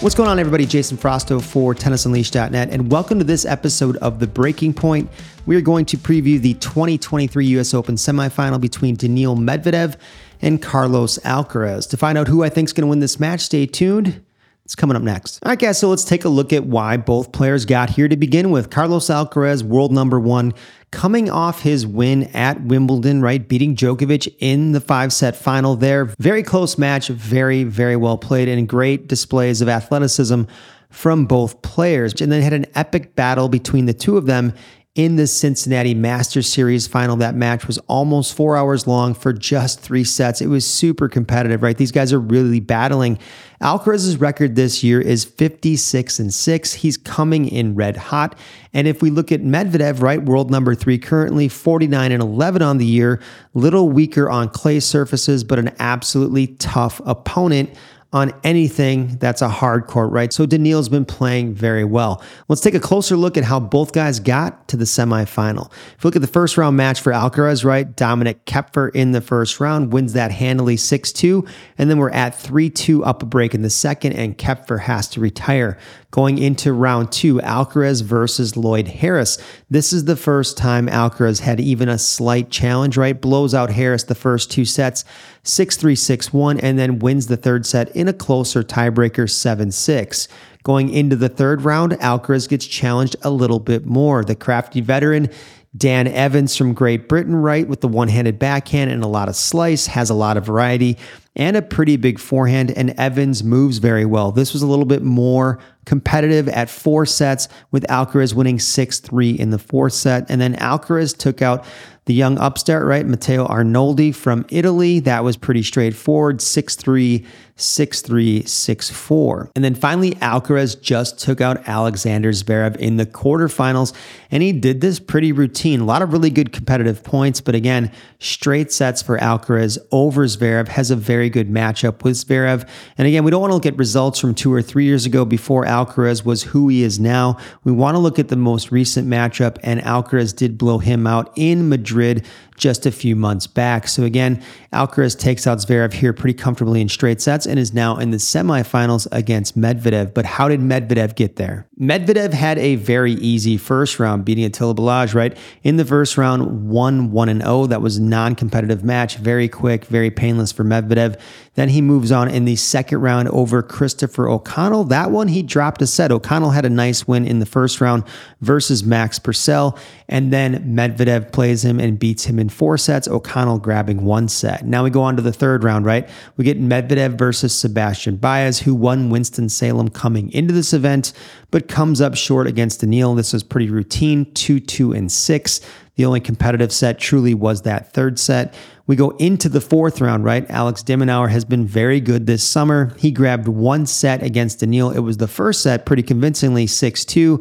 What's going on, everybody? Jason Frausto for TennisUnleashed.net, and welcome to this episode of The Breaking Point. We are going to preview the 2023 US Open semifinal between Daniil Medvedev and Carlos Alcaraz. To find out who I think is going to win this match, stay tuned. It's coming up next. All right, guys, so let's take a look at why both players got here to begin with. Carlos Alcaraz, world number one, coming off his win at Wimbledon, right? Beating Djokovic in the five set final there. Very close match, very, very well played, and great displays of athleticism from both players. And then had an epic battle between the two of them in the Cincinnati Masters Series final. That match was almost four hours long for just three sets. It was super competitive, right? These guys are really battling. Alcaraz's record this year is 56 and 6. He's coming in red hot. And if we look at Medvedev, right, world number three, currently 49 and 11 on the year, little weaker on clay surfaces, but an absolutely tough opponent on anything that's a hard court, right? So Daniil's been playing very well. Let's take a closer look at how both guys got to the semifinal. If you look at the first round match for Alcaraz, right? Dominik Koepfer in the first round wins that handily 6 2. And then we're at 3 2 up a break in the second, and Koepfer has to retire. Going into round two, Alcaraz versus Lloyd Harris. This is the first time Alcaraz had even a slight challenge, right? Blows out Harris the first two sets, 6 3 6 1, and then wins the third set in a closer tiebreaker 7 6. Going into the third round, Alcaraz gets challenged a little bit more. The crafty veteran Dan Evans from Great Britain, right, with the one handed backhand and a lot of slice, has a lot of variety and a pretty big forehand. And Evans moves very well. This was a little bit more competitive at four sets, with Alcaraz winning 6 3 in the fourth set. And then Alcaraz took out the young upstart, right? Matteo Arnaldi from Italy. That was pretty straightforward 6 3, 6 3, 6 4. And then finally, Alcaraz just took out Alexander Zverev in the quarterfinals, and he did this pretty routine. A lot of really good competitive points, but again, straight sets for Alcaraz over Zverev has a very good matchup with Zverev. And again, we don't want to look at results from two or three years ago before Alcaraz was who he is now. We want to look at the most recent matchup, and Alcaraz did blow him out in Madrid just a few months back. So again, Alcaraz takes out Zverev here pretty comfortably in straight sets and is now in the semifinals against Medvedev. But how did Medvedev get there? Medvedev had a very easy first round, beating Attila Balazs, right? In the first round, 1 1 and 0. That was non competitive match, very quick, very painless for Medvedev. Then he moves on in the second round over Christopher O'Connell. That one, he dropped a set. O'Connell had a nice win in the first round versus Max Purcell. And then Medvedev plays him and beats him in four sets, O'Connell grabbing one set. Now we go on to the third round, right? We get Medvedev versus Sebastian Baez, who won Winston-Salem coming into this event, but comes up short against Daniil. This was pretty routine 2 2 and 6. The only competitive set truly was that third set. We go into the fourth round, right? Alex de Minaur has been very good this summer. He grabbed one set against Daniil. It was the first set pretty convincingly 6 2.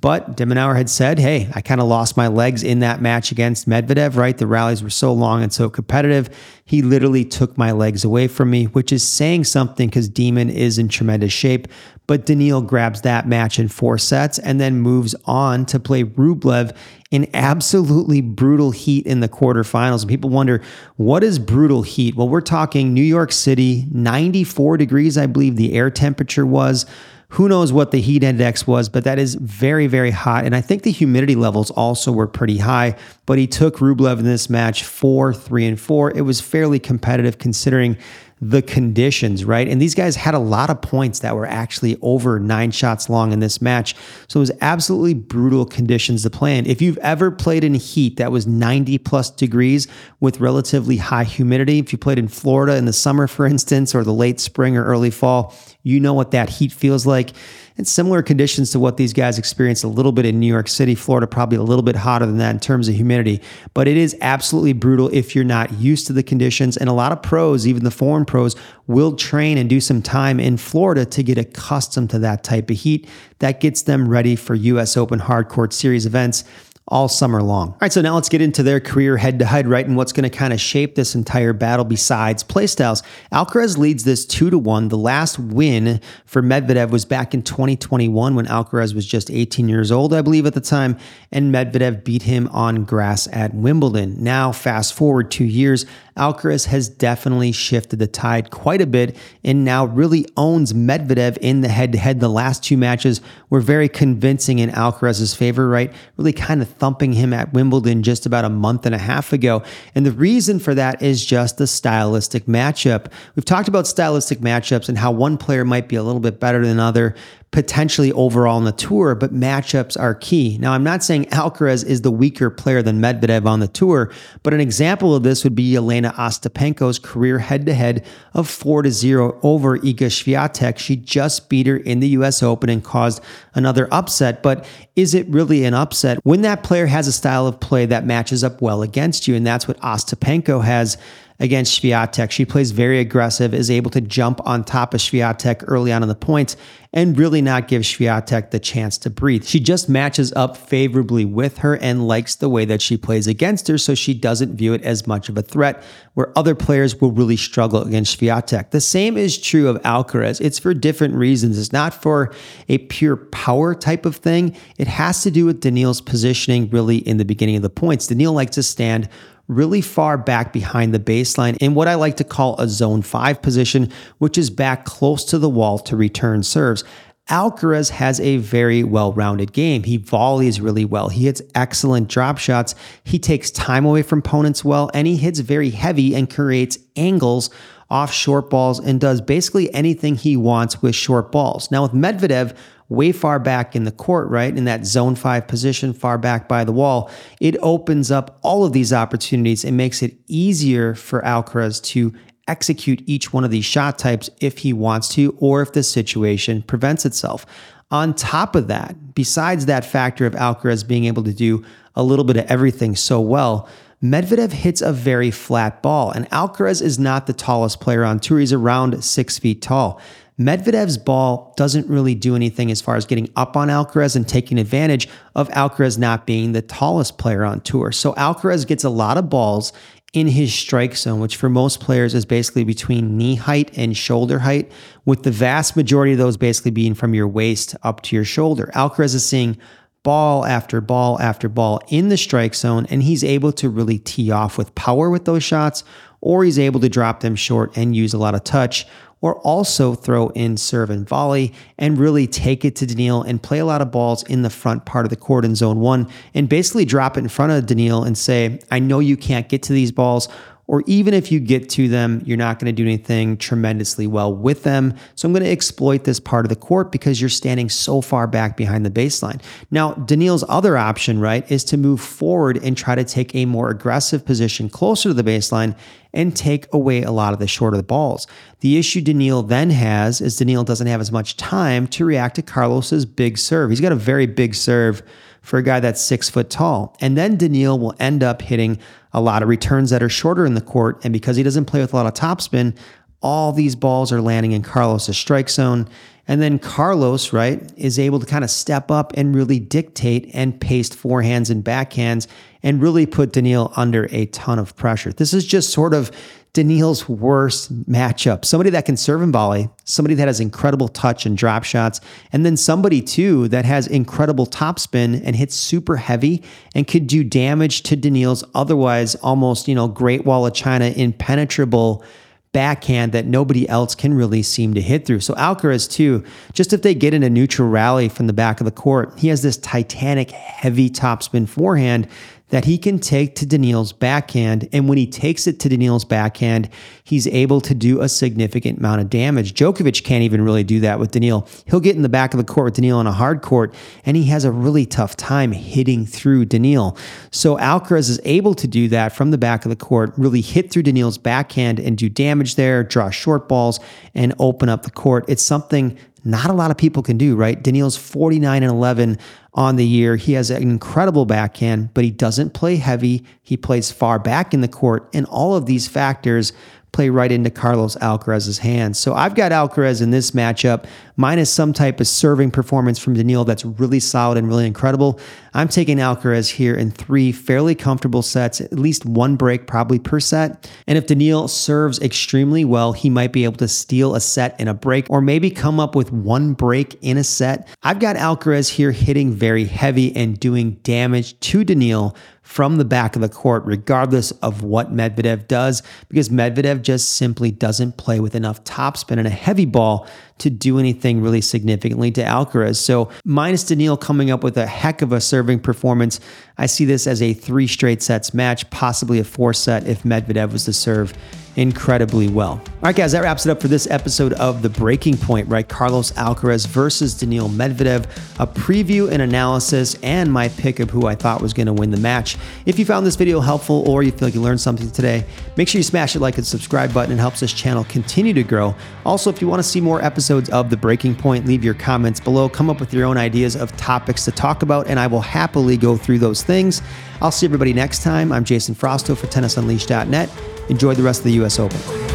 But de Minaur had said, hey, I kind of lost my legs in that match against Medvedev, right? The rallies were so long and so competitive. He literally took my legs away from me, which is saying something because Demon is in tremendous shape. But Daniil grabs that match in four sets and then moves on to play Rublev in absolutely brutal heat in the quarterfinals. And people wonder, what is brutal heat? Well, we're talking New York City, 94 degrees, I believe the air temperature was. Who knows what the heat index was, but that is very, very hot. And I think the humidity levels also were pretty high. But he took Rublev in this match four, three, and four. It was fairly competitive considering the conditions, right? And these guys had a lot of points that were actually over nine shots long in this match. So it was absolutely brutal conditions to play in. If you've ever played in heat that was 90 plus degrees with relatively high humidity, if you played in Florida in the summer, for instance, or the late spring or early fall, you know what that heat feels like. And similar conditions to what these guys experienced a little bit in New York City, Florida, probably a little bit hotter than that in terms of humidity. But it is absolutely brutal if you're not used to the conditions. And a lot of pros, even the foreign pros, will train and do some time in Florida to get accustomed to that type of heat. That gets them ready for US Open Hard Court Series events all summer long. All right, so now let's get into their career head to head, right? And what's going to kind of shape this entire battle besides playstyles. Alcaraz leads this two to one. The last win for Medvedev was back in 2021 when Alcaraz was just 18 years old, I believe, at the time, and Medvedev beat him on grass at Wimbledon. Now, fast forward two years, Alcaraz has definitely shifted the tide quite a bit and now really owns Medvedev in the head to head. The last two matches were very convincing in Alcaraz's favor, right? Really kind of thumping him at Wimbledon just about a month and a half ago. And the reason for that is just the stylistic matchup. We've talked about stylistic matchups and how one player might be a little bit better than another potentially overall on the tour, but matchups are key. Now, I'm not saying Alcaraz is the weaker player than Medvedev on the tour, but an example of this would be Elena Ostapenko's career head to head of 4 to 0 over Iga Swiatek. She just beat her in the US Open and caused another upset, but is it really an upset when that player has a style of play that matches up well against you? And that's what Ostapenko has against Swiatek. She plays very aggressive, is able to jump on top of Swiatek early on in the points, and really not give Swiatek the chance to breathe. She just matches up favorably with her and likes the way that she plays against her, so she doesn't view it as much of a threat, where other players will really struggle against Swiatek. The same is true of Alcaraz. It's for different reasons. It's not for a pure power type of thing. It has to do with Daniil's positioning really in the beginning of the points. Daniil likes to stand really far back behind the baseline in what I like to call a zone five position, which is back close to the wall to return serves. Alcaraz has a very well rounded game. He volleys really well. He hits excellent drop shots. He takes time away from opponents well, and he hits very heavy and creates angles off short balls and does basically anything he wants with short balls. Now, with Medvedev, way far back in the court, right? In that zone five position, far back by the wall, it opens up all of these opportunities and makes it easier for Alcaraz to execute each one of these shot types if he wants to or if the situation prevents itself. On top of that, besides that factor of Alcaraz being able to do a little bit of everything so well, Medvedev hits a very flat ball, and Alcaraz is not the tallest player on tour. He's around six feet tall. Medvedev's ball doesn't really do anything as far as getting up on Alcaraz and taking advantage of Alcaraz not being the tallest player on tour. So Alcaraz gets a lot of balls in his strike zone, which for most players is basically between knee height and shoulder height, with the vast majority of those basically being from your waist up to your shoulder. Alcaraz is seeing ball after ball after ball in the strike zone, and he's able to really tee off with power with those shots, or he's able to drop them short and use a lot of touch, or also throw in serve and volley and really take it to Daniil and play a lot of balls in the front part of the court in zone one and basically drop it in front of Daniil and say, I know you can't get to these balls or even if you get to them, you're not going to do anything tremendously well with them. So I'm going to exploit this part of the court because you're standing so far back behind the baseline. Now, Daniil's other option, right, is to move forward and try to take a more aggressive position closer to the baseline and take away a lot of the shorter balls. The issue Daniil then has is Daniil doesn't have as much time to react to Carlos's big serve. He's got a very big serve for a guy that's six foot tall. And then Daniil will end up hitting a lot of returns that are shorter in the court. And because he doesn't play with a lot of topspin, all these balls are landing in Carlos's strike zone. And then Carlos, right, is able to kind of step up and really dictate and paste forehands and backhands and really put Daniil under a ton of pressure. This is just sort of Daniil's worst matchup. Somebody that can serve and volley, somebody that has incredible touch and drop shots, and then somebody too that has incredible topspin and hits super heavy and could do damage to Daniil's otherwise almost, you know, Great Wall of China impenetrable backhand that nobody else can really seem to hit through. So Alcaraz too, just if they get in a neutral rally from the back of the court, he has this titanic heavy topspin forehand that he can take to Daniil's backhand. And when he takes it to Daniil's backhand, he's able to do a significant amount of damage. Djokovic can't even really do that with Daniil. He'll get in the back of the court with Daniil on a hard court, and he has a really tough time hitting through Daniil. So Alcaraz is able to do that from the back of the court, really hit through Daniil's backhand and do damage there, draw short balls, and open up the court. It's something not a lot of people can do, right? Daniil's 49 and 11 on the year. He has an incredible backhand, but he doesn't play heavy. He plays far back in the court. And all of these factors play right into Carlos Alcaraz's hands. So I've got Alcaraz in this matchup, minus some type of serving performance from Daniil that's really solid and really incredible. I'm taking Alcaraz here in three fairly comfortable sets, at least one break probably per set. And if Daniil serves extremely well, he might be able to steal a set in a break or maybe come up with one break in a set. I've got Alcaraz here hitting very heavy and doing damage to Daniil from the back of the court, regardless of what Medvedev does, because Medvedev just simply doesn't play with enough topspin and a heavy ball to do anything really significantly to Alcaraz. So, minus Daniil coming up with a heck of a serving performance, I see this as a three straight sets match, possibly a four set if Medvedev was to serve incredibly well. All right, guys, that wraps it up for this episode of The Breaking Point, right? Carlos Alcaraz versus Daniil Medvedev, a preview and analysis, and my pick of who I thought was going to win the match. If you found this video helpful or you feel like you learned something today, make sure you smash the like and subscribe button. It helps this channel continue to grow. Also, if you want to see more episodes of The Breaking Point, leave your comments below. Come up with your own ideas of topics to talk about, and I will happily go through those things. I'll see everybody next time. I'm Jason Frausto for TennisUnleashed.net. Enjoy the rest of the U.S. Open.